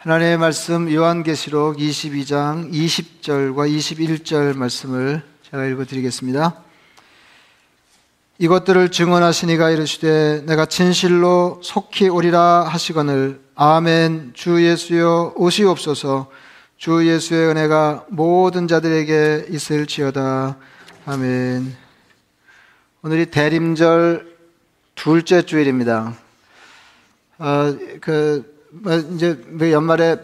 하나님의 말씀 요한계시록 22장 20절과 21절 말씀을 제가 읽어 드리겠습니다. 이것들을 증언하시니가 이르시되 내가 진실로 속히 오리라 하시거늘 아멘 주 예수여 오시옵소서 주 예수의 은혜가 모든 자들에게 있을지어다 아멘 오늘이 대림절 둘째 주일입니다. 어, 그뭐 이제 뭐 연말에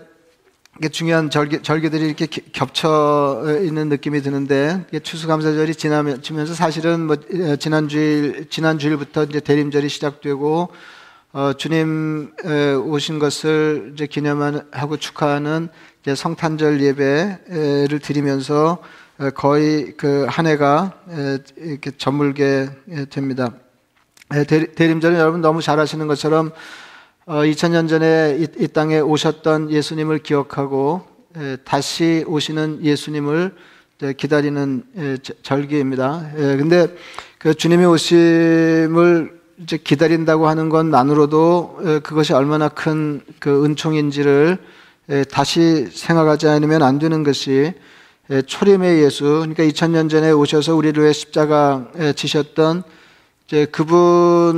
중요한 절기, 절기들이 이렇게 겹쳐 있는 느낌이 드는데 추수감사절이 지나면서 사실은 뭐 지난 주일 지난 주일부터 이제 대림절이 시작되고 어, 주님 오신 것을 이제 기념하고 축하하는 이제 성탄절 예배를 드리면서 거의 그 한 해가 이렇게 저물게 됩니다. 대림절은 여러분 너무 잘 아시는 것처럼 어, 2000년 전에 이, 이, 땅에 오셨던 예수님을 기억하고 에, 다시 오시는 예수님을 기다리는 에, 절기입니다. 에, 근데 그 주님의 오심을 이제 기다린다고 하는 것만으로도 에, 그것이 얼마나 큰 그 은총인지를 에, 다시 생각하지 않으면 안 되는 것이 에, 초림의 예수, 그러니까 2000년 전에 오셔서 우리를 십자가 지셨던 이제 그분과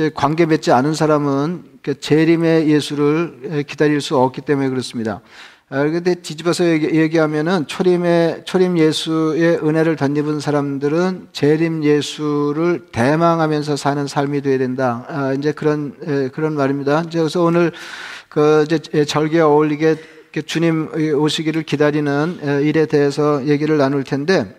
이제 관계 맺지 않은 사람은 그 재림의 예수를 기다릴 수 없기 때문에 그렇습니다. 그런데 아, 뒤집어서 얘기, 하면은 초림의 초림 예수의 은혜를 덧입은 사람들은 재림 예수를 대망하면서 사는 삶이 되어야 된다. 아, 이제 그런 그런 말입니다. 그래서 오늘 그 이제 절기에 어울리게 주님 오시기를 기다리는 일에 대해서 얘기를 나눌 텐데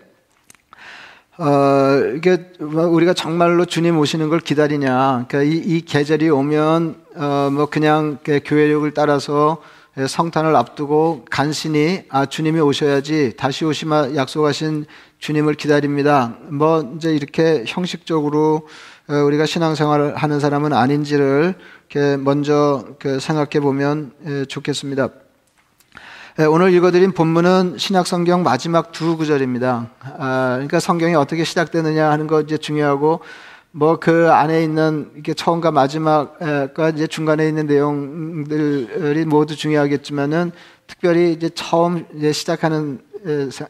어, 이게 뭐 우리가 정말로 주님 오시는 걸 기다리냐. 그러니까 이, 이 계절이 오면 어, 뭐 그냥 교회력을 따라서 성탄을 앞두고 간신히 아 주님이 오셔야지 다시 오시마 약속하신 주님을 기다립니다. 뭐 이제 이렇게 형식적으로 어, 우리가 신앙생활을 하는 사람은 아닌지를 이렇게 먼저 그 생각해 보면 좋겠습니다. 예, 오늘 읽어드린 본문은 신약 성경 마지막 두 구절입니다. 아, 그러니까 성경이 어떻게 시작되느냐 하는 거 이제 중요하고 뭐 그 안에 있는 이게 처음과 마지막과 이제 중간에 있는 내용들이 모두 중요하겠지만은 특별히 이제 처음 이제 시작하는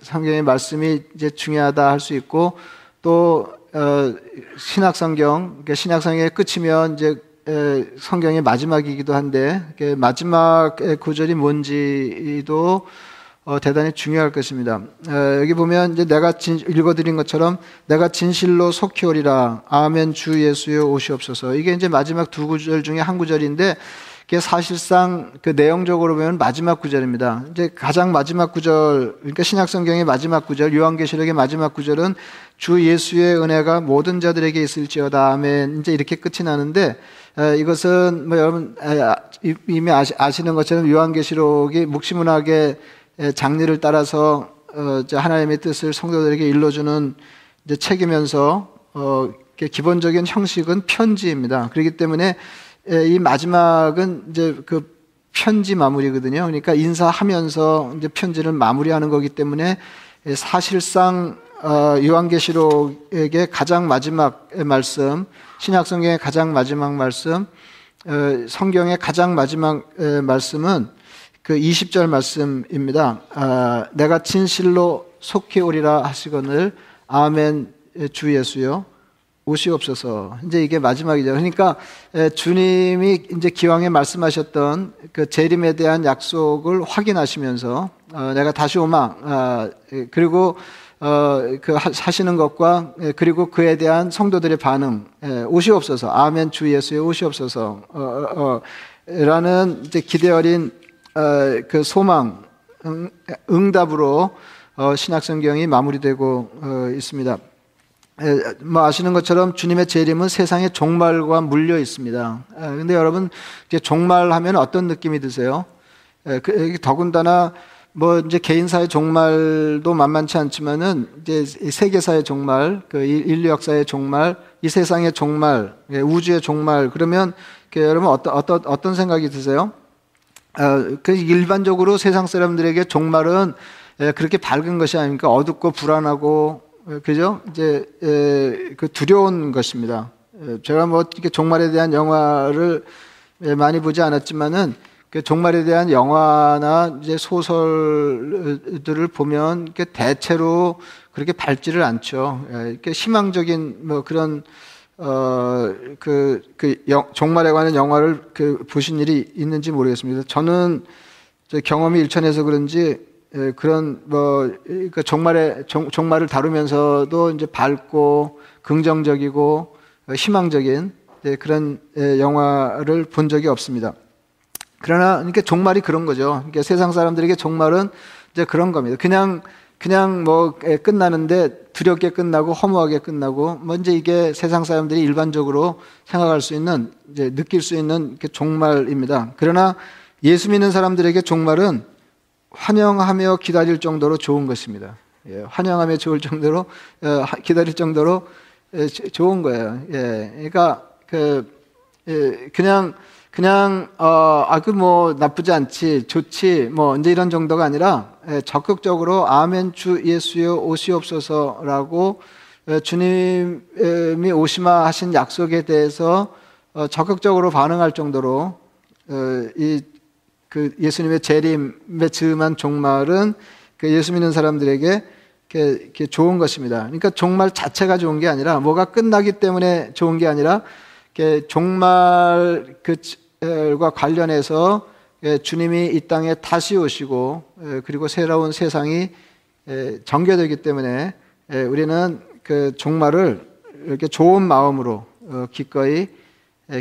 성경의 말씀이 이제 중요하다 할 수 있고 또 어, 신약 성경 그러니까 신약 성경의 끝이면 이제 성경의 마지막이기도 한데 마지막 구절이 뭔지도 어, 대단히 중요할 것입니다. 여기 보면 이제 내가 진, 읽어드린 것처럼 내가 진실로 속히 오리라 아멘 주 예수여 오시옵소서 이게 이제 마지막 두 구절 중에 한 구절인데 그게 사실상 그 내용적으로 보면 마지막 구절입니다. 이제 가장 마지막 구절, 그러니까 신약성경의 마지막 구절, 요한계시록의 마지막 구절은 주 예수의 은혜가 모든 자들에게 있을지어다. 아멘. 이제 이렇게 끝이 나는데 이것은 뭐 여러분 이미 아시는 것처럼 요한계시록이 묵시문학의 장르를 따라서 어, 하나님의 뜻을 성도들에게 일러주는 책이면서 어, 기본적인 형식은 편지입니다. 그렇기 때문에 이 마지막은 이제 그 편지 마무리거든요. 그러니까 인사하면서 이제 편지를 마무리하는 거기 때문에 사실상 어, 요한계시록에게 가장 마지막 말씀, 신약성경의 가장 마지막 말씀, 어, 성경의 가장 마지막 말씀은 그 20절 말씀입니다. 아, 내가 진실로 속히 오리라 하시거늘 아멘 주 예수요. 오시옵소서. 이제 이게 마지막이죠. 그러니까 주님이 이제 기왕에 말씀하셨던 그 재림에 대한 약속을 확인하시면서 어, 내가 다시 오마 아, 그리고 어, 그 하시는 것과 그리고 그에 대한 성도들의 반응 오시옵소서. 아멘 주 예수의 오시옵소서. 어, 어, 라는 이제 기대 어린 그 소망 응 답으로 신약성경이 마무리되고 있습니다. 뭐 아시는 것처럼 주님의 재림은 세상의 종말과 물려 있습니다. 근데 여러분 종말하면 어떤 느낌이 드세요? 그, 더군다나 뭐 이제 개인사의 종말도 만만치 않지만은 이제 세계사의 종말, 그 인류 역사의 종말, 이 세상의 종말, 예, 우주의 종말 그러면 여러분 어떤 어떤 어떤 생각이 드세요? 어, 그 일반적으로 세상 사람들에게 종말은 예, 그렇게 밝은 것이 아닙니까? 어둡고 불안하고 어, 그죠? 이제 그 두려운 것입니다. 제가 뭐 이렇게 종말에 대한 영화를 예, 많이 보지 않았지만은 그 종말에 대한 영화나 이제 소설들을 보면 대체로 그렇게 밝지를 않죠. 예, 희망적인 뭐 그런 어그 그 종말에 관한 영화를 그 보신 일이 있는지 모르겠습니다. 저는 경험이 일천해서 그런지 예, 그런 뭐 그러니까 종말에 종, 종말을 다루면서도 이제 밝고 긍정적이고 희망적인 예, 그런 예, 영화를 본 적이 없습니다. 그러나 그러니까 종말이 그런 거죠. 그러니까 세상 사람들에게 종말은 이제 그런 겁니다. 그냥 그냥 뭐 끝나는데 두렵게 끝나고 허무하게 끝나고 먼저 뭐 이게 세상 사람들이 일반적으로 생각할 수 있는 이제 느낄 수 있는 종말입니다. 그러나 예수 믿는 사람들에게 종말은 환영하며 기다릴 정도로 좋은 것입니다. 예, 환영하며 좋을 정도로 어, 기다릴 정도로 예, 좋은 거예요. 예, 그러니까 그 예, 그냥 그냥 어, 아 그 뭐 나쁘지 않지 좋지 뭐 이제 이런 정도가 아니라 예, 적극적으로 아멘 주 예수여 오시옵소서라고 예, 주님이 오시마 하신 약속에 대해서 어, 적극적으로 반응할 정도로 어, 이그 예수님의 재림의 즈음한 종말은 그 예수 믿는 사람들에게 이렇게 좋은 것입니다. 그러니까 종말 자체가 좋은 게 아니라 뭐가 끝나기 때문에 좋은 게 아니라 종말 그 과 관련해서 예, 주님이 이 땅에 다시 오시고 예, 그리고 새로운 세상이 예, 전개되기 때문에 우리는 그 종말을 이렇게 좋은 마음으로 어, 기꺼이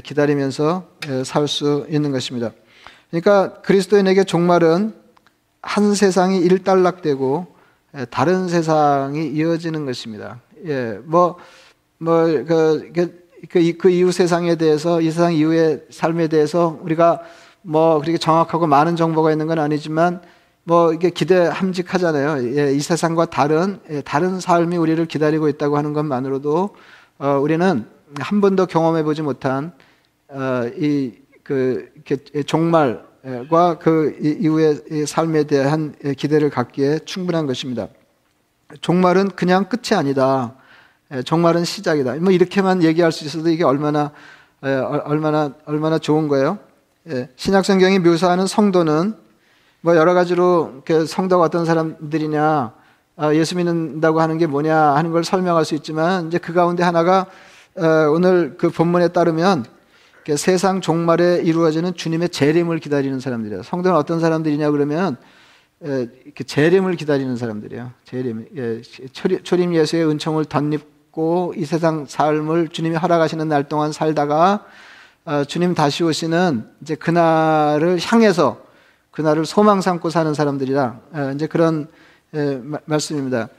기다리면서 살 수 있는 것입니다. 그러니까 그리스도인에게 종말은 한 세상이 일단락되고 다른 세상이 이어지는 것입니다. 예, 뭐, 뭐, 그, 그 그, 그 이후 세상에 대해서 이 세상 이후의 삶에 대해서 우리가 뭐 그렇게 정확하고 많은 정보가 있는 건 아니지만 뭐 이게 기대 함직하잖아요. 예, 이 세상과 다른 예, 다른 삶이 우리를 기다리고 있다고 하는 것만으로도 어, 우리는 한 번도 경험해 보지 못한 어, 이그 종말과 그 이후의 삶에 대한 기대를 갖기에 충분한 것입니다. 종말은 그냥 끝이 아니다. 예, 종말은 시작이다. 뭐 이렇게만 얘기할 수 있어도 이게 얼마나 예, 얼마나 얼마나 좋은 거예요. 예, 신약 성경이 묘사하는 성도는 뭐 여러 가지로 그 성도가 어떤 사람들이냐, 아, 예수 믿는다고 하는 게 뭐냐 하는 걸 설명할 수 있지만 이제 그 가운데 하나가 어, 오늘 그 본문에 따르면 세상 종말에 이루어지는 주님의 재림을 기다리는 사람들이에요. 성도는 어떤 사람들이냐 그러면 재림을 기다리는 사람들이에요. 재림, 초림 예수의 은총을 덧입 있고 이 세상 삶을 주님이 허락하시는 날 동안 살다가 어, 주님 다시 오시는 이제 그날을 향해서 그날을 소망 삼고 사는 사람들이라 어, 이제 그런 말씀입니다.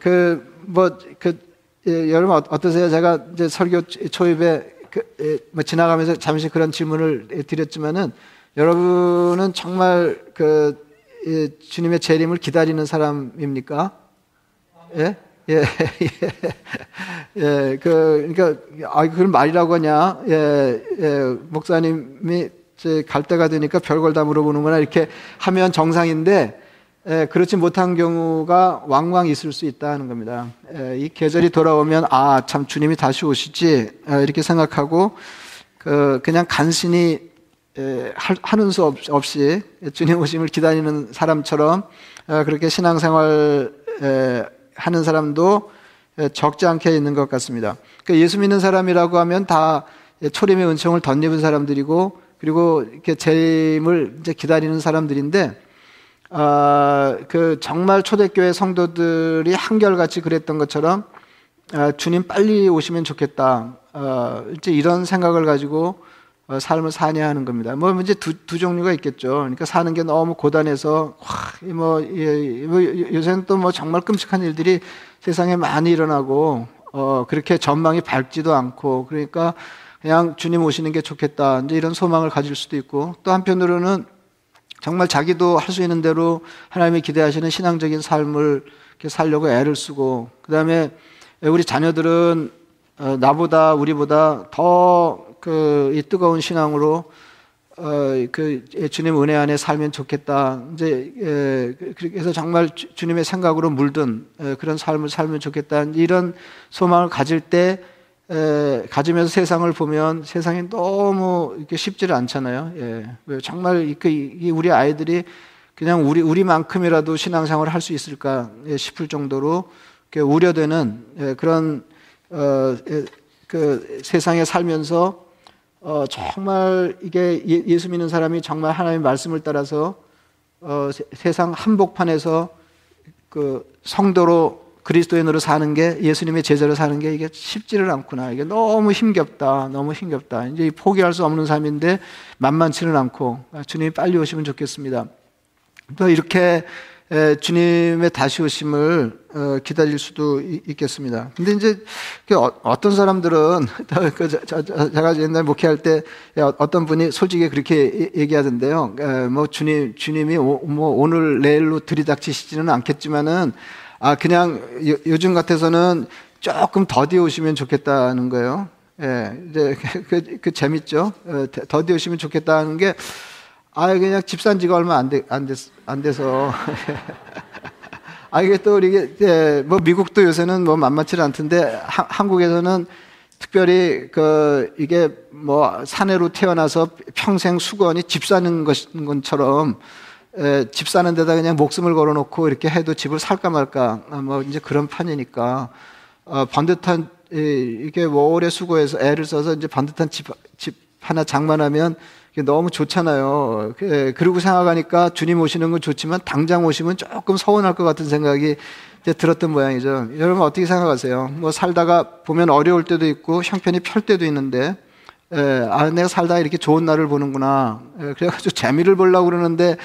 그뭐그 그, 예, 여러분 어떠세요? 제가 이제 설교 초입에 그, 뭐 지나가면서 잠시 그런 질문을 드렸지만은 여러분은 정말 그 주님의 재림을 기다리는 사람입니까? 예? 예, 예, 예, 그, 그러니까, 아, 그걸 말이라고 하냐. 예, 예, 목사님이 갈 때가 되니까 별걸 다 물어보는구나. 이렇게 하면 정상인데, 예, 그렇지 못한 경우가 왕왕 있을 수 있다는 겁니다. 예, 이 계절이 돌아오면, 아, 참, 주님이 다시 오시지. 예, 이렇게 생각하고, 그, 그냥 간신히 예, 하는 수 없이 주님 오심을 기다리는 사람처럼 어, 그렇게 신앙생활 하는 사람도 적지 않게 있는 것 같습니다. 그러니까 예수 믿는 사람이라고 하면 다 초림의 은총을 덧입은 사람들이고 그리고 이렇게 재림을 이제 기다리는 사람들인데 아, 그 정말 초대교회 성도들이 한결같이 그랬던 것처럼 아, 주님 빨리 오시면 좋겠다. 아, 이제 이런 생각을 가지고 어, 삶을 사냐 하는 겁니다. 뭐 이제 두, 두 종류가 있겠죠. 그러니까 사는 게 너무 고단해서 와, 뭐, 예, 뭐 요새는 또 뭐 정말 끔찍한 일들이 세상에 많이 일어나고 어, 그렇게 전망이 밝지도 않고 그러니까 그냥 주님 오시는 게 좋겠다. 이제 이런 소망을 가질 수도 있고 또 한편으로는 정말 자기도 할 수 있는 대로 하나님이 기대하시는 신앙적인 삶을 이렇게 살려고 애를 쓰고 그다음에 우리 자녀들은 어, 나보다 우리보다 더 그 이 뜨거운 신앙으로 어, 그 주님 은혜 안에 살면 좋겠다. 이제 예, 그렇게 해서 정말 주 님의 생각으로 물든 예, 그런 삶을 살면 좋겠다. 이런 소망을 가질 때 에, 가지면서 세상을 보면 세상이 너무 이렇게 쉽지를 않잖아요. 예. 정말 이, 그, 이 우리 아이들이 그냥 우리 우리만큼이라도 신앙생활을 할 수 있을까 싶을 정도로 우려되는 예, 그런 어, 예, 그 세상에 살면서 어, 정말 이게 예, 예수 믿는 사람이 정말 하나님의 말씀을 따라서 어, 세상 한복판에서 그 성도로 그리스도인으로 사는 게 예수님의 제자로 사는 게 이게 쉽지를 않구나. 이게 너무 힘겹다. 너무 힘겹다. 이제 포기할 수 없는 삶인데 만만치는 않고 주님이 빨리 오시면 좋겠습니다. 또 이렇게 주님의 다시 오심을 어, 기다릴 수도 있겠습니다. 근데 이제 그 어, 어떤 사람들은 그 제가 옛날 목회할 때 어떤 분이 솔직히 그렇게 얘기하던데요. 뭐 주님 주님이 뭐 오늘 내일로 들이닥치시지는 않겠지만은 아 그냥 요즘 같아서는 조금 더디 오시면 좋겠다는 거예요. 예, 이제 그, 그 재밌죠. 어, 더디 오시면 좋겠다는 게 아, 그냥 집산 지가 얼마 안, 돼, 안, 됐, 안 돼서. 아, 이게 또 이게, 예, 뭐 미국도 요새는 뭐 만만치 않던데, 하, 한국에서는 특별히 그, 이게 뭐 사내로 태어나서 평생 수건이 집 사는 것처럼, 에, 집 사는 데다 그냥 목숨을 걸어놓고 이렇게 해도 집을 살까 말까, 아, 뭐 이제 그런 판이니까, 어, 반듯한, 이게 뭐 오래 수고해서 애를 써서 이제 반듯한 집, 집 하나 장만하면 너무 좋잖아요. 그, 그리고 생각하니까 주님 오시는 건 좋지만 당장 오시면 조금 서운할 것 같은 생각이 들었던 모양이죠. 여러분 어떻게 생각하세요? 뭐 살다가 보면 어려울 때도 있고 형편이 펼 때도 있는데 에, 아 내가 살다가 이렇게 좋은 날을 보는구나. 에, 그래가지고 재미를 보려고 그러는데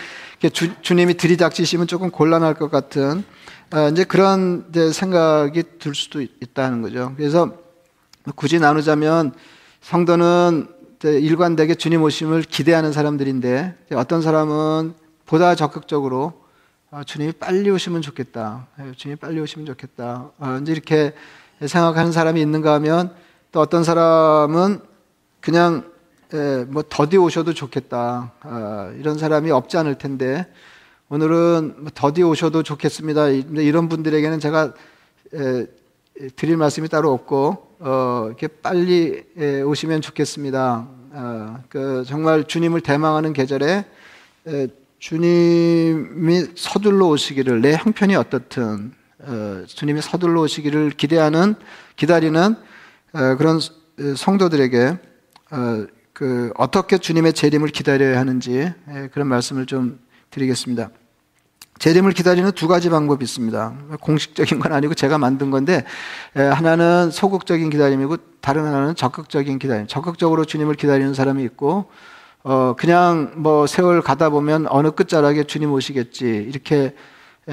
주, 주님이 들이닥치시면 조금 곤란할 것 같은 어, 이제 그런 이제 생각이 들 수도 있다는 거죠. 그래서 굳이 나누자면 성도는 일관되게 주님 오심을 기대하는 사람들인데 어떤 사람은 보다 적극적으로 아, 주님이 빨리 오시면 좋겠다. 예, 주님이 빨리 오시면 좋겠다. 아, 이렇게 생각하는 사람이 있는가 하면 또 어떤 사람은 그냥 예, 뭐 더디 오셔도 좋겠다. 아, 이런 사람이 없지 않을 텐데 오늘은 뭐 더디 오셔도 좋겠습니다. 이런 분들에게는 제가 예, 드릴 말씀이 따로 없고 어, 이렇게 빨리 예, 오시면 좋겠습니다. 어, 그 정말 주님을 대망하는 계절에 에, 주님이 서둘러 오시기를 내 형편이 어떻든 어, 주님이 서둘러 오시기를 기대하는 기다리는 어, 그런 성도들에게 어, 그 어떻게 주님의 재림을 기다려야 하는지 에, 그런 말씀을 좀 드리겠습니다. 재림을 기다리는 두 가지 방법이 있습니다. 공식적인 건 아니고 제가 만든 건데 하나는 소극적인 기다림이고 다른 하나는 적극적인 기다림. 적극적으로 주님을 기다리는 사람이 있고 어 그냥 뭐 세월 가다 보면 어느 끝자락에 주님 오시겠지 이렇게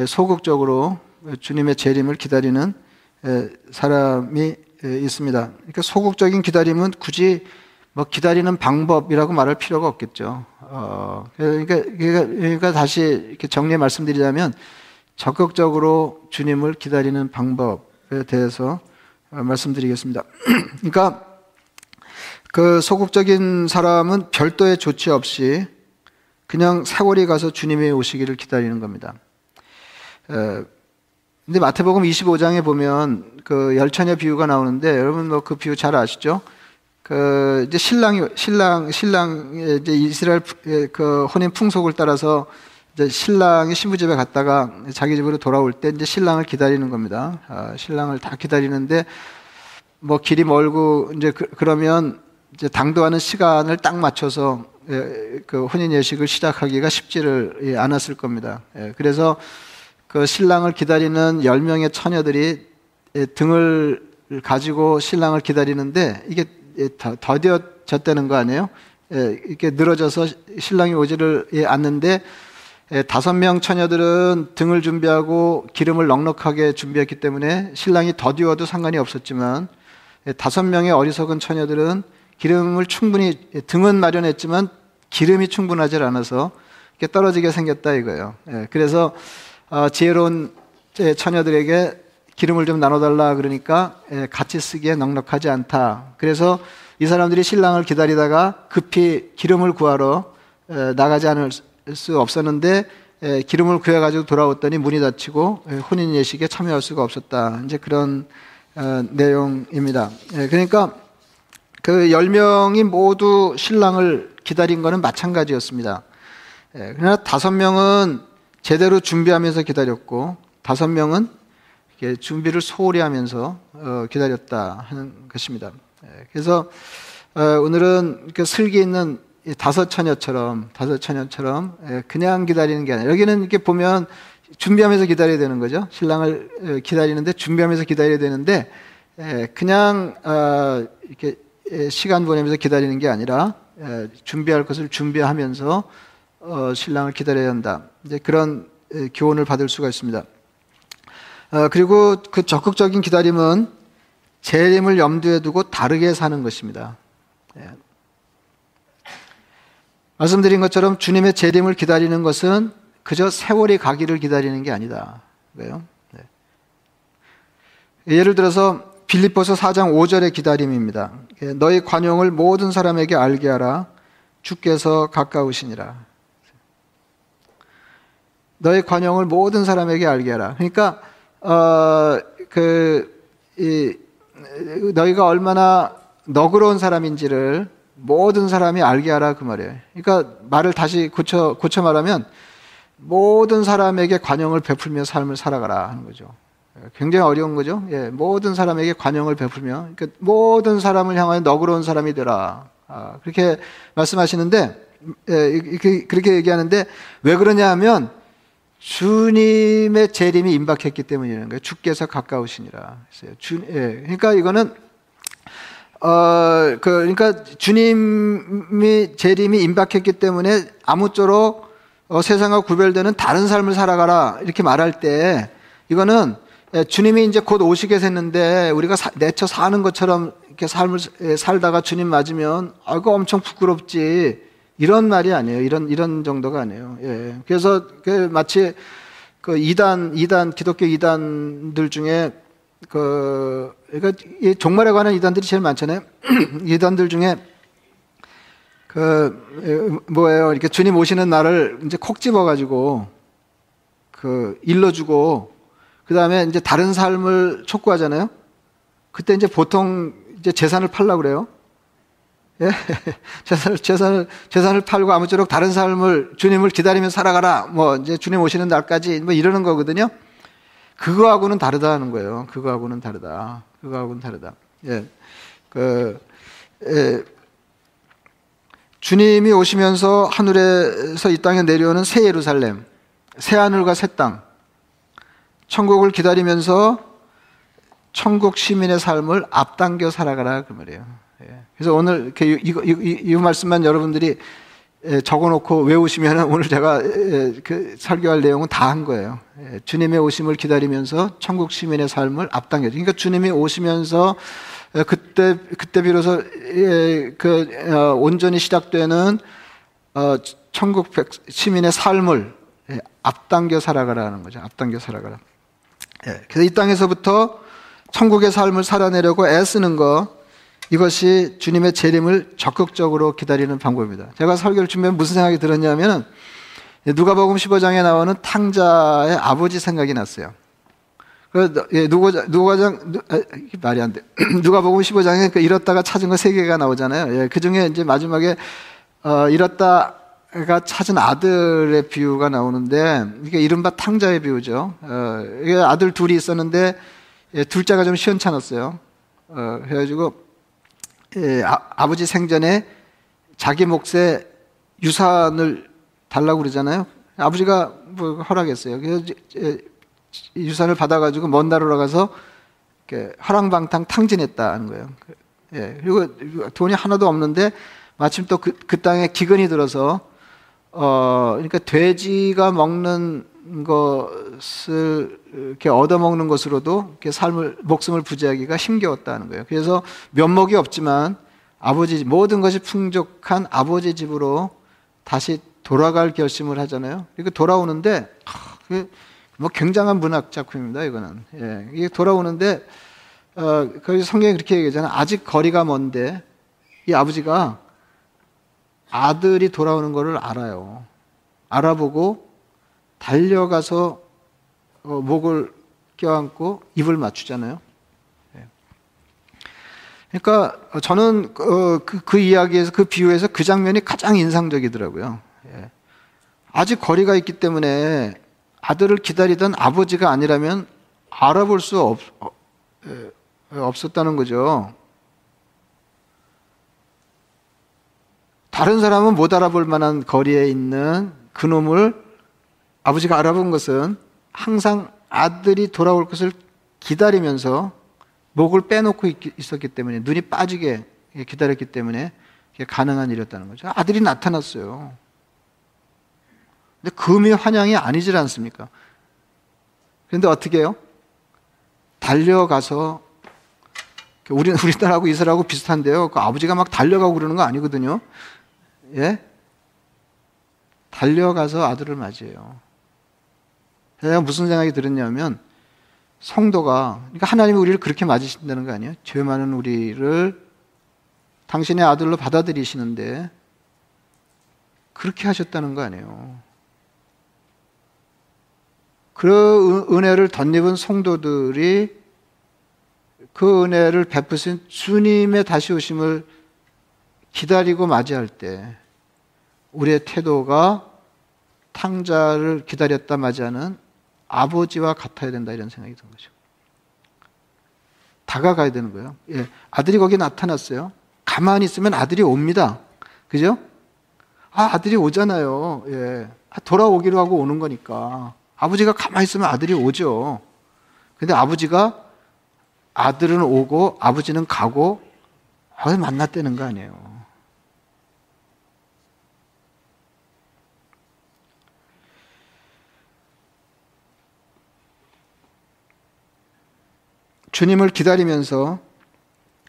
소극적으로 주님의 재림을 기다리는 사람이 있습니다. 그러니까 소극적인 기다림은 굳이 뭐 기다리는 방법이라고 말할 필요가 없겠죠. 어, 그러니까, 그러니까, 다시 이렇게 정리해 말씀드리자면 적극적으로 주님을 기다리는 방법에 대해서 말씀드리겠습니다. 그러니까 그 소극적인 사람은 별도의 조치 없이 그냥 사거리 가서 주님이 오시기를 기다리는 겁니다. 근데 마태복음 25장에 보면 그 열처녀 비유가 나오는데 여러분 뭐 그 비유 잘 아시죠? 그 이제 신랑이 신랑 신랑 이제 이스라엘 그 혼인 풍속을 따라서 이제 신랑이 신부 집에 갔다가 자기 집으로 돌아올 때 이제 신랑을 기다리는 겁니다. 아, 신랑을 다 기다리는데 뭐 길이 멀고 이제 그, 러면 이제 당도하는 시간을 딱 맞춰서 예, 그 혼인 예식을 시작하기가 쉽지를 예, 않았을 겁니다. 예, 그래서 그 신랑을 기다리는 10명의 처녀들이 예, 등을 가지고 신랑을 기다리는데 이게 예, 더뎌졌다는 거 아니에요? 예, 이렇게 늘어져서 신랑이 오지를 예, 않는데 다섯 명 처녀들은 등을 준비하고 기름을 넉넉하게 준비했기 때문에 신랑이 더디워도 상관이 없었지만 다섯 명의 어리석은 처녀들은 기름을 충분히 등은 마련했지만 기름이 충분하지 않아서 이렇게 떨어지게 생겼다 이거예요. 그래서 어, 지혜로운 처녀들에게 기름을 좀 나눠달라 그러니까 예, 같이 쓰기에 넉넉하지 않다. 그래서 이 사람들이 신랑을 기다리다가 급히 기름을 구하러 나가지 않을 수 없었는데 기름을 구해가지고 돌아왔더니 문이 닫히고 혼인 예식에 참여할 수가 없었다. 이제 그런 어, 내용입니다. 예, 그러니까 그 10명이 모두 신랑을 기다린 것은 마찬가지였습니다. 예, 그러나 다섯 명은 제대로 준비하면서 기다렸고 다섯 명은 준비를 소홀히 하면서 어, 기다렸다 하는 것입니다. 예, 그래서 어, 오늘은 그 슬기 있는 다섯 처녀처럼 다섯 처녀처럼 예, 그냥 기다리는 게 아니라 여기는 이렇게 보면 준비하면서 기다려야 되는 거죠. 신랑을 기다리는데 준비하면서 기다려야 되는데 그냥 이렇게 시간 보내면서 기다리는 게 아니라 준비할 것을 준비하면서 어, 신랑을 기다려야 한다. 이제 그런 교훈을 받을 수가 있습니다. 어, 그리고 그 적극적인 기다림은 재림을 염두에 두고 다르게 사는 것입니다. 예. 말씀드린 것처럼 주님의 재림을 기다리는 것은 그저 세월이 가기를 기다리는 게 아니다. 왜요? 네. 예를 들어서 빌립보서 4장 5절의 기다림입니다. 예, 너희 관용을 모든 사람에게 알게 하라. 주께서 가까우시니라. 너희 관용을 모든 사람에게 알게 하라. 그러니까 어그 너희가 얼마나 너그러운 사람인지를 모든 사람이 알게 하라 그 말이에요. 그러니까 말을 다시 고쳐 고쳐 말하면 모든 사람에게 관용을 베풀며 삶을 살아가라 하는 거죠. 굉장히 어려운 거죠. 예, 모든 사람에게 관용을 베풀며 그러니까 모든 사람을 향하여 너그러운 사람이 되라. 아, 그렇게 말씀하시는데 예, 그렇게 얘기하는데 왜 그러냐 하면 주님의 재림이 임박했기 때문이라는 거예요. 주께서 가까우시니라 했어요. 주, 예, 그러니까 이거는 어, 그, 그러니까 주님이 재림이 임박했기 때문에 아무쪼록 어, 세상과 구별되는 다른 삶을 살아가라 이렇게 말할 때 이거는 예, 주님이 이제 곧 오시겠했는데 우리가 사, 내쳐 사는 것처럼 이렇게 삶을 예, 살다가 주님 맞으면 아이고 엄청 부끄럽지 이런 말이 아니에요. 이런 이런 정도가 아니에요. 예. 그래서 그 마치 그 이단 이단 기독교 이단들 중에 그 그러니까 종말에 관한 이단들이 제일 많잖아요. 이단들 중에 그 뭐예요? 이렇게 주님 오시는 날을 이제 콕 집어 가지고 그 일러주고 그 다음에 이제 다른 삶을 촉구하잖아요. 그때 이제 보통 이제 재산을 팔라 그래요. 예? 재산을, 재산을, 재산을 팔고 아무쪼록 다른 삶을 주님을 기다리며 살아가라. 뭐, 이제 주님 오시는 날까지 뭐 이러는 거거든요. 그거하고는 다르다는 거예요. 그거하고는 다르다. 그거하고는 다르다. 예. 그, 예. 주님이 오시면서 하늘에서 이 땅에 내려오는 새 예루살렘, 새 하늘과 새 땅, 천국을 기다리면서 천국 시민의 삶을 앞당겨 살아가라 그 말이에요. 예. 그래서 오늘 이렇게 이, 이, 이, 말씀만 여러분들이 예, 적어놓고 외우시면 오늘 제가 예, 그 설교할 내용은 다 한 거예요. 주님의 오심을 기다리면서 천국 시민의 삶을 앞당겨. 그러니까 주님이 오시면서 그때 그때 비로소 그 어, 온전히 시작되는 어, 천국 시민의 삶을 앞당겨 살아가라는 거죠. 앞당겨 살아가라. 그래서 이 땅에서부터 천국의 삶을 살아내려고 애쓰는 거 이것이 주님의 재림을 적극적으로 기다리는 방법입니다. 제가 설교를 준비하면 무슨 생각이 들었냐면 누가복음 15장에 나오는 탕자의 아버지 생각이 났어요. 그 예, 누가 아, 말이 안 돼. 누가복음 15장에 그 잃었다가 찾은 거 세 개가 나오잖아요. 예, 그 중에 이제 마지막에 어, 잃었다 가 찾은 아들의 비유가 나오는데 이게 이른바 탕자의 비유죠. 어, 이게 아들 둘이 있었는데 예, 둘째가 좀 시원찮았어요. 어, 그래가지고 예, 아, 버지 생전에 자기 몫의 유산을 달라고 그러잖아요. 아버지가 뭐 허락했어요. 그래서 유산을 받아가지고 먼 나라로 가서 허랑방탕 탕진했다는 거예요. 예, 그리고 돈이 하나도 없는데 마침 또그 그 땅에 기근이 들어서 어 그러니까 돼지가 먹는 것을 이렇게 얻어먹는 것으로도 이렇게 삶을 목숨을 부지하기가 힘겨웠다는 거예요. 그래서 면목이 없지만 아버지 모든 것이 풍족한 아버지 집으로 다시 돌아갈 결심을 하잖아요. 이거 돌아오는데 뭐 굉장한 문학 작품입니다. 이거는 예, 이게 돌아오는데 어, 거기 성경이 그렇게 얘기하잖아요. 아직 거리가 먼데 이 아버지가 아들이 돌아오는 것을 알아요. 알아보고 달려가서 어, 목을 껴안고 입을 맞추잖아요. 예. 그러니까 저는 그, 그, 그, 이야기에서 그 비유에서 그 장면이 가장 인상적이더라고요. 예. 아직 거리가 있기 때문에 아들을 기다리던 아버지가 아니라면 알아볼 수 없, 어, 예, 없었다는 거죠. 다른 사람은 못 알아볼 만한 거리에 있는 그놈을 아버지가 알아본 것은 항상 아들이 돌아올 것을 기다리면서 목을 빼놓고 있었기 때문에 눈이 빠지게 기다렸기 때문에 가능한 일이었다는 거죠. 아들이 나타났어요. 근데 금이 환영이 아니질 않습니까? 그런데 어떻게 해요? 달려가서 우리 우리나라하고 이스라엘하고 비슷한데요. 그 아버지가 막 달려가고 그러는 거 아니거든요. 예? 달려가서 아들을 맞이해요. 제가 무슨 생각이 들었냐면 성도가 그러니까 하나님이 우리를 그렇게 맞으신다는 거 아니에요? 죄 많은 우리를 당신의 아들로 받아들이시는데 그렇게 하셨다는 거 아니에요? 그 은혜를 덧입은 성도들이 그 은혜를 베푸신 주님의 다시 오심을 기다리고 맞이할 때 우리의 태도가 탕자를 기다렸다 맞이하는 아버지와 같아야 된다 이런 생각이 든 거죠. 다가가야 되는 거예요. 예. 아들이 거기 나타났어요. 가만히 있으면 아들이 옵니다. 그죠? 아, 아들이 오잖아요. 예. 아, 돌아오기로 하고 오는 거니까. 아버지가 가만히 있으면 아들이 오죠. 근데 아버지가 아들은 오고 아버지는 가고 아, 만났다는 거 아니에요. 주님을 기다리면서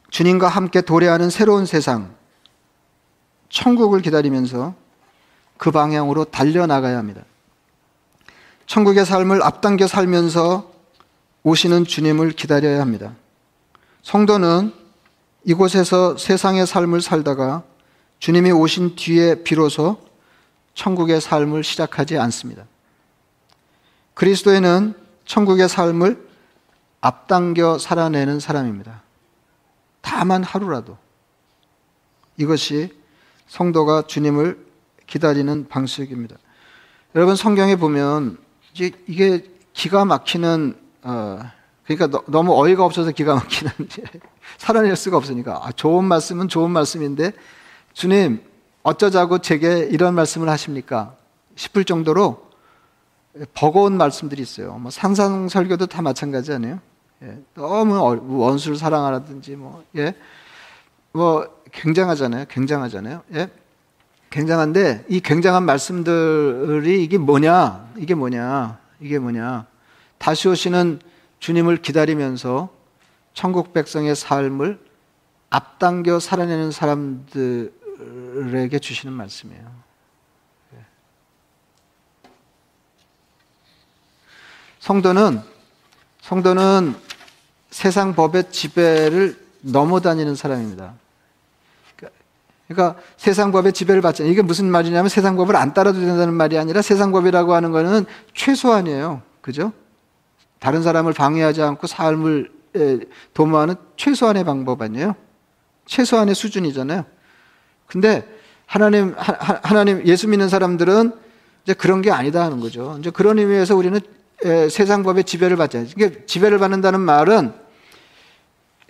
주님과 함께 도래하는 새로운 세상, 천국을 기다리면서 그 방향으로 달려나가야 합니다. 천국의 삶을 앞당겨 살면서 오시는 주님을 기다려야 합니다. 성도는 이곳에서 세상의 삶을 살다가 주님이 오신 뒤에 비로소 천국의 삶을 시작하지 않습니다. 그리스도에는 천국의 삶을 앞당겨 살아내는 사람입니다. 다만 하루라도. 이것이 성도가 주님을 기다리는 방식입니다. 여러분 성경에 보면 이제 이게 기가 막히는 어 그러니까 너, 무 어이가 없어서 기가 막히는 살아낼 수가 없으니까 아, 좋은 말씀은 좋은 말씀인데 주님 어쩌자고 제게 이런 말씀을 하십니까 싶을 정도로 버거운 말씀들이 있어요. 뭐 상상 설교도 다 마찬가지 아니에요? 예, 너무 원수를 사랑하라든지 뭐, 예, 뭐 굉장하잖아요. 굉장하잖아요. 예, 굉장한데 이 굉장한 말씀들이 이게 뭐냐? 이게 뭐냐? 이게 뭐냐? 다시 오시는 주님을 기다리면서 천국 백성의 삶을 앞당겨 살아내는 사람들에게 주시는 말씀이에요. 예. 성도는 성도는 세상 법의 지배를 넘어다니는 사람입니다. 그러니까 세상 법의 지배를 받지 이게 무슨 말이냐면 세상 법을 안 따라도 된다는 말이 아니라 세상 법이라고 하는 거는 최소한이에요. 그죠? 다른 사람을 방해하지 않고 삶을 도모하는 최소한의 방법 아니에요? 최소한의 수준이잖아요. 근데 하나님 하나님 예수 믿는 사람들은 이제 그런 게 아니다 하는 거죠. 이제 그런 의미에서 우리는 세상 법의 지배를 받지. 그러니까 지배를 받는다는 말은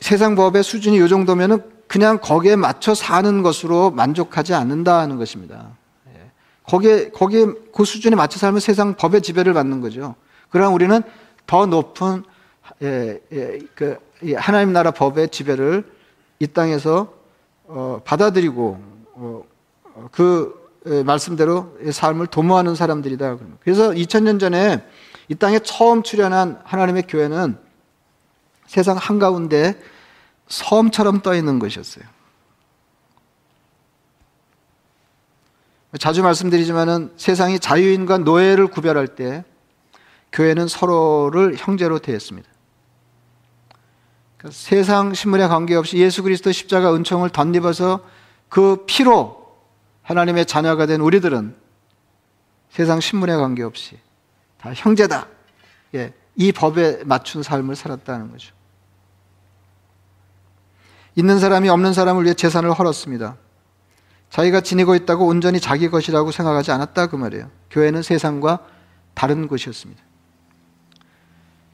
세상 법의 수준이 이 정도면은 그냥 거기에 맞춰 사는 것으로 만족하지 않는다는 것입니다. 예. 거기에, 거기에 그 수준에 맞춰 살면 세상 법의 지배를 받는 거죠. 그러나 우리는 더 높은, 예, 예, 그, 하나님 나라 법의 지배를 이 땅에서 어, 받아들이고, 어, 그 예, 말씀대로 삶을 도모하는 사람들이다. 그래서 2000년 전에 이 땅에 처음 출현한 하나님의 교회는 세상 한가운데 섬처럼 떠 있는 것이었어요. 자주 말씀드리지만은 세상이 자유인과 노예를 구별할 때 교회는 서로를 형제로 대했습니다. 그러니까 세상 신문에 관계없이 예수 그리스도 십자가 은총을 덧입어서 그 피로 하나님의 자녀가 된 우리들은 세상 신문에 관계없이 다 형제다. 예, 이 법에 맞춘 삶을 살았다는 거죠. 있는 사람이 없는 사람을 위해 재산을 헐었습니다. 자기가 지니고 있다고 온전히 자기 것이라고 생각하지 않았다 그 말이에요. 교회는 세상과 다른 곳이었습니다.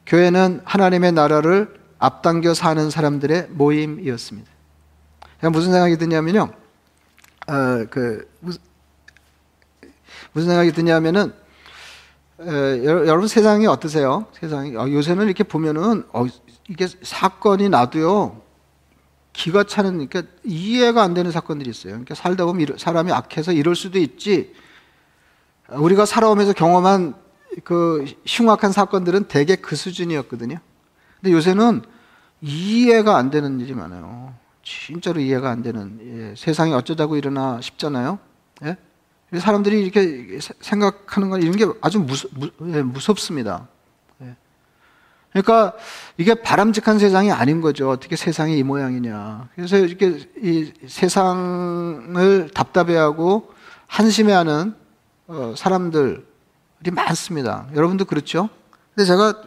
교회는 하나님의 나라를 앞당겨 사는 사람들의 모임이었습니다. 무슨 생각이 드냐면요. 어, 그 무슨, 생각이 드냐면은 에, 여러분 세상이 어떠세요? 세상이 어, 요새는 이렇게 보면은 어, 이게 사건이 나도요 기가 차는 그러니까 이해가 안 되는 사건들이 있어요. 그러니까 살다 보면 사람이 악해서 이럴 수도 있지. 우리가 살아오면서 경험한 그 흉악한 사건들은 대개 그 수준이었거든요. 근데 요새는 이해가 안 되는 일이 많아요. 진짜로 이해가 안 되는 예, 세상이 어쩌자고 일어나 싶잖아요. 예? 사람들이 이렇게 생각하는 건 이런 게 아주 무서, 무, 예, 무섭습니다. 예. 그러니까 이게 바람직한 세상이 아닌 거죠. 어떻게 세상이 이 모양이냐. 그래서 이렇게 이 세상을 답답해하고 한심해하는 어, 사람들이 많습니다. 여러분도 그렇죠? 근데 제가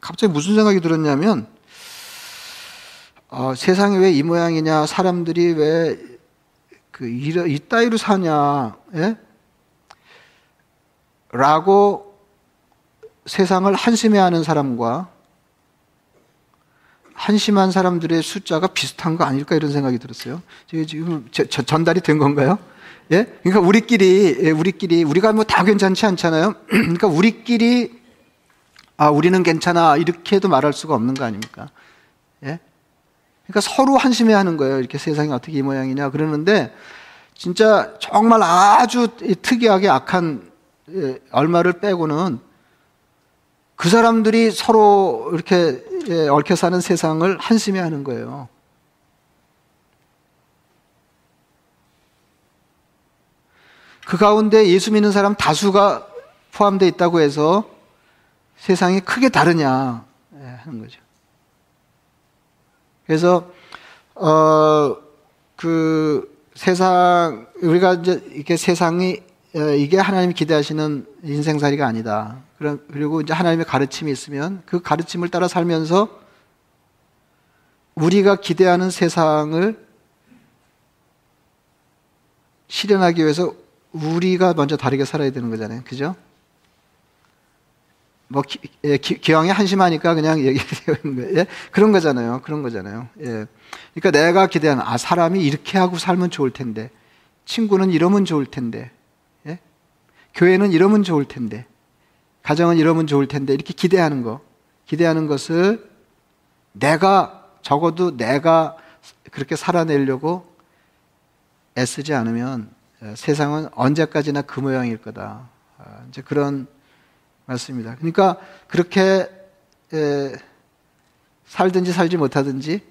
갑자기 무슨 생각이 들었냐면 어, 세상이 왜 이 모양이냐, 사람들이 왜 그 이따위로 사냐, 예? 라고 세상을 한심해하는 사람과 한심한 사람들의 숫자가 비슷한 거 아닐까 이런 생각이 들었어요. 지금 전달이 된 건가요? 예? 그러니까 우리끼리 예, 우리끼리 우리가 뭐 다 괜찮지 않잖아요. 그러니까 우리끼리 아 우리는 괜찮아 이렇게 도 말할 수가 없는 거 아닙니까? 예? 그러니까 서로 한심해 하는 거예요. 이렇게 세상이 어떻게 이 모양이냐 그러는데 진짜 정말 아주 특이하게 악한 예, 얼마를 빼고는 그 사람들이 서로 이렇게 예, 얽혀 사는 세상을 한심해 하는 거예요. 그 가운데 예수 믿는 사람 다수가 포함되어 있다고 해서 세상이 크게 다르냐 예, 하는 거죠. 그래서 어 그 세상 우리가 이제 이렇게 세상이 어, 이게 하나님이 기대하시는 인생살이가 아니다. 그리고 이제 하나님의 가르침이 있으면 그 가르침을 따라 살면서 우리가 기대하는 세상을 실현하기 위해서 우리가 먼저 다르게 살아야 되는 거잖아요. 그죠? 뭐 기, 예, 기 왕이 한심하니까 그냥 얘기하는 거예요. 예? 그런 거잖아요. 그런 거잖아요. 예. 그러니까 내가 기대하는 아 사람이 이렇게 하고 살면 좋을 텐데 친구는 이러면 좋을 텐데 예? 교회는 이러면 좋을 텐데 가정은 이러면 좋을 텐데 이렇게 기대하는 거 기대하는 것을 내가 적어도 내가 그렇게 살아내려고 애쓰지 않으면 예, 세상은 언제까지나 그 모양일 거다. 아, 이제 그런 말씀입니다. 그러니까 그렇게 에, 살든지 살지 못하든지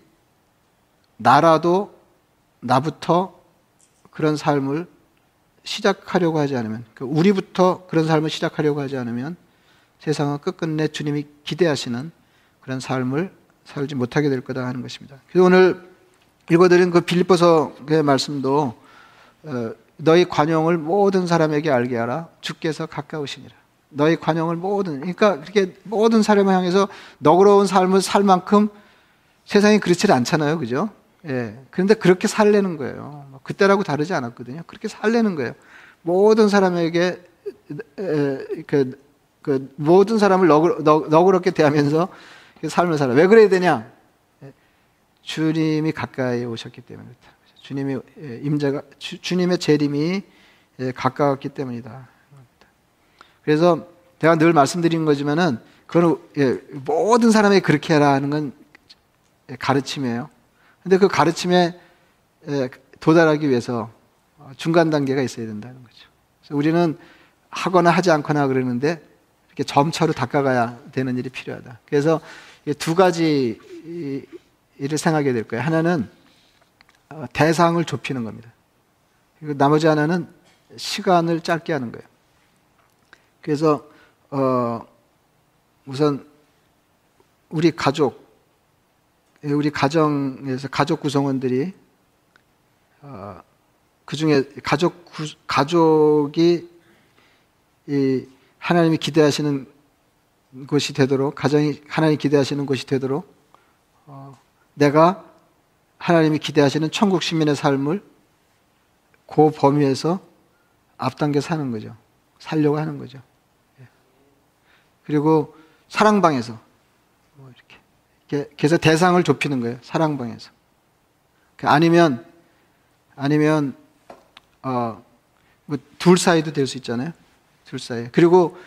나라도 나부터 그런 삶을 시작하려고 하지 않으면, 그 우리부터 그런 삶을 시작하려고 하지 않으면 세상은 끝끝내 주님이 기대하시는 그런 삶을 살지 못하게 될 거다 하는 것입니다. 그래서 오늘 읽어드린 그 빌립보서의 말씀도 어, 너희 관용을 모든 사람에게 알게 하라. 주께서 가까우시니라. 너희 관용을 모든 그러니까 그렇게 모든 사람을 향해서 너그러운 삶을 살 만큼 세상이 그렇지 않잖아요, 그죠? 예. 그런데 그렇게 살려는 거예요. 뭐 그때라고 다르지 않았거든요. 그렇게 살려는 거예요. 모든 사람에게 에, 그, 그 모든 사람을 너그, 너그 럽게 대하면서 삶을 살아. 왜 그래야 되냐? 예. 주님이 가까이 오셨기 때문에 그렇다. 주님의 예, 임재가 주, 님의 재림이 예, 가까웠기 때문이다. 그래서 제가 늘 말씀드린 거지만은 예, 모든 사람이 그렇게 해라는 건 가르침이에요. 근데 그 가르침에 예, 도달하기 위해서 중간 단계가 있어야 된다는 거죠. 그래서 우리는 하거나 하지 않거나 그러는데 이렇게 점차로 닦아가야 되는 일이 필요하다. 그래서 두 가지 일을 생각하게 될 거예요. 하나는 어, 대상을 좁히는 겁니다. 그리고 나머지 하나는 시간을 짧게 하는 거예요. 그래서 어 우선 우리 가족, 우리 가정에서 가족 구성원들이 어, 그 중에 가족 구, 가족이 이 하나님이 기대하시는 곳이 되도록 가정이 하나님 이 기대하시는 곳이 되도록 어, 내가 하나님이 기대하시는 천국 시민의 삶을 그 범위에서 앞당겨 사는 거죠. 살려고 하는 거죠. 예. 그리고 사랑방에서 뭐 이렇게 그래서 대상을 좁히는 거예요. 사랑방에서 그 아니면 아니면 어, 뭐 둘 사이도 될 수 있잖아요. 둘 사이. 그리고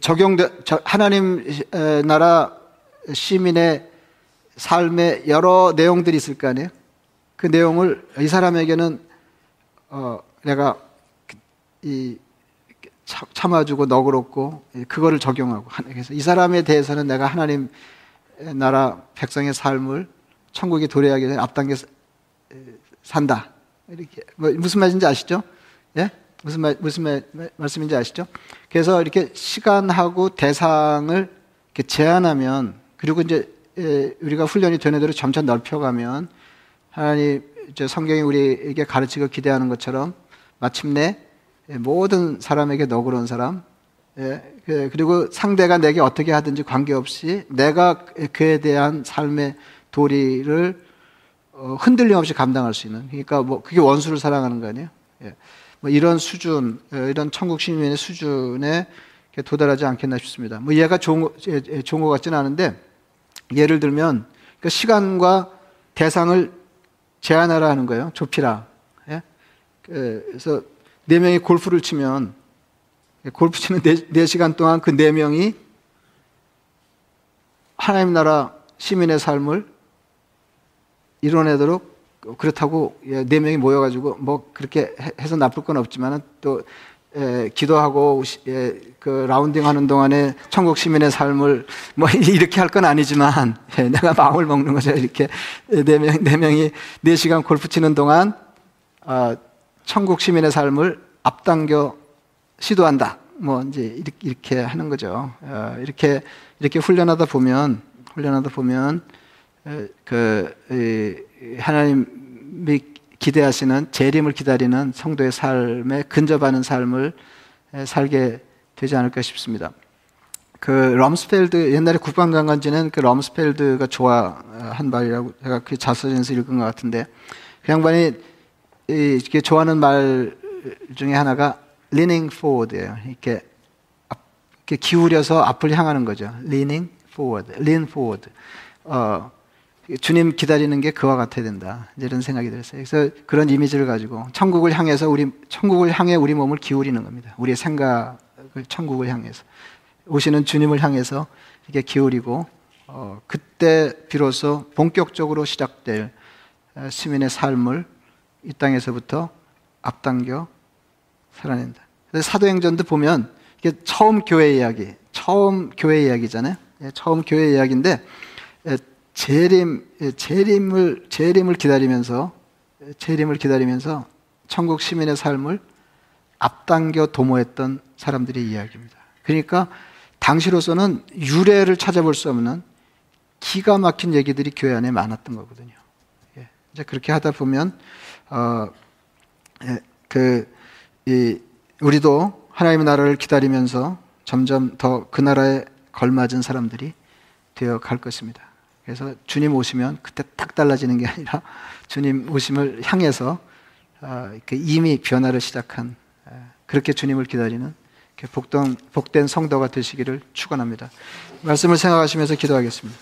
적용돼 하나님 나라 시민의 삶의 여러 내용들이 있을 거 아니에요. 그 내용을 이 사람에게는 어, 내가 이 참아주고 너그럽고 그거를 적용하고 그래서 이 사람에 대해서는 내가 하나님 나라 백성의 삶을 천국에 도래하기 전에 앞당겨 산다. 이렇게 뭐 무슨 말인지 아시죠? 예? 무슨 말 무슨 말, 말씀인지 아시죠? 그래서 이렇게 시간하고 대상을 이렇게 제한하면 그리고 이제 우리가 훈련이 되는 대로 점차 넓혀가면 하나님 이제 성경이 우리에게 가르치고 기대하는 것처럼 마침내 모든 사람에게 너그러운 사람, 예, 그, 그리고 상대가 내게 어떻게 하든지 관계없이 내가 그에 대한 삶의 도리를 어, 흔들림 없이 감당할 수 있는. 그러니까 뭐 그게 원수를 사랑하는 거 아니에요? 예. 뭐 이런 수준, 어, 이런 천국 시민의 수준에 도달하지 않겠나 싶습니다. 뭐 얘가 좋은, 좋은 것 같지는 않은데 예를 들면 그 시간과 대상을 제한하라 하는 거예요. 좁히라. 예? 그래서 네 명이 골프를 치면 골프 치는 네, 네 시간 동안 그네 명이 하나님 나라 시민의 삶을 이뤄내도록 그렇다고 예, 네 명이 모여가지고 뭐 그렇게 해서 나쁠 건 없지만은 또 예, 기도하고 예, 그 라운딩 하는 동안에 천국 시민의 삶을 뭐 이렇게 할 건 아니지만 예, 내가 마음을 먹는 거죠. 이렇게 네 명 네 명이 네 시간 골프 치는 동안 어, 천국 시민의 삶을 앞당겨 시도한다. 뭐 이제 이렇게, 하는 거죠. 어, 이렇게 이렇게 훈련하다 보면 훈련하다 보면 그 하나님이 기대하시는 재림을 기다리는 성도의 삶에 근접하는 삶을 살게 되지 않을까 싶습니다. 그 럼스펠드 옛날에 국방장관지는 그 럼스펠드가 좋아한 말이라고 제가 그 자서전에서 읽은 것 같은데 그 양반이 이렇게 좋아하는 말 중에 하나가 leaning forward예요. 이렇게 이렇게 기울여서 앞을 향하는 거죠. leaning forward, lean forward. 어, 주님 기다리는 게 그와 같아야 된다. 이런 생각이 들었어요. 그래서 그런 이미지를 가지고 천국을 향해서 우리 천국을 향해 우리 몸을 기울이는 겁니다. 우리의 생각을 천국을 향해서 오시는 주님을 향해서 이렇게 기울이고 어, 그때 비로소 본격적으로 시작될 어, 시민의 삶을 이 땅에서부터 앞당겨 살아낸다. 사도행전도 보면 이게 처음 교회 이야기, 처음 교회 이야기잖아요. 예, 처음 교회 이야기인데 재림, 재림을, 재림을 기다리면서, 재림을 기다리면서 천국 시민의 삶을 앞당겨 도모했던 사람들의 이야기입니다. 그러니까 당시로서는 유래를 찾아볼 수 없는 기가 막힌 얘기들이 교회 안에 많았던 거거든요. 예. 이제 그렇게 하다 보면, 어, 예, 그, 이, 우리도 하나님의 나라를 기다리면서 점점 더 그 나라에 걸맞은 사람들이 되어 갈 것입니다. 그래서 주님 오시면 그때 딱 달라지는 게 아니라 주님 오심을 향해서 어, 이미 변화를 시작한 어, 그렇게 주님을 기다리는 복된, 복된 성도가 되시기를 축원합니다. 말씀을 생각하시면서 기도하겠습니다.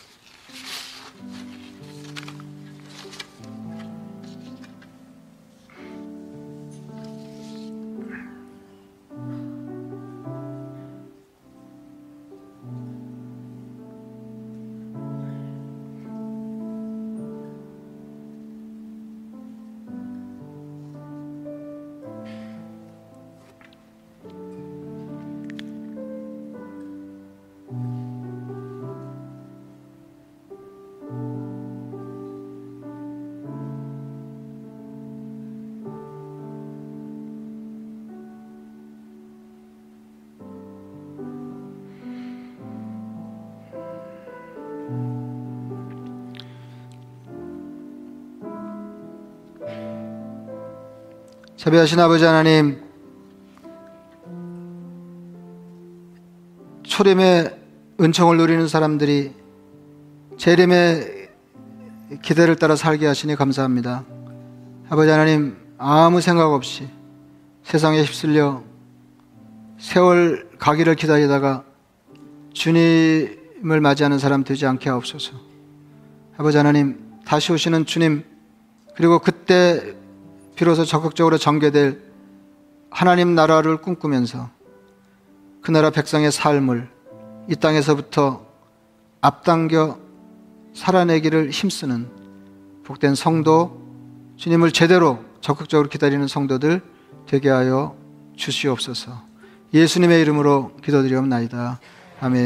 자비하신 아버지 하나님, 초림의 은총을 누리는 사람들이 재림의 기대를 따라 살게 하시니 감사합니다. 아버지 하나님 아무 생각 없이 세상에 휩쓸려 세월 가기를 기다리다가 주님을 맞이하는 사람 되지 않게 하옵소서. 아버지 하나님 다시 오시는 주님 그리고 그때 비로소 적극적으로 전개될 하나님 나라를 꿈꾸면서 그 나라 백성의 삶을 이 땅에서부터 앞당겨 살아내기를 힘쓰는 복된 성도, 주님을 제대로 적극적으로 기다리는 성도들 되게 하여 주시옵소서. 예수님의 이름으로 기도드리옵나이다. 아멘.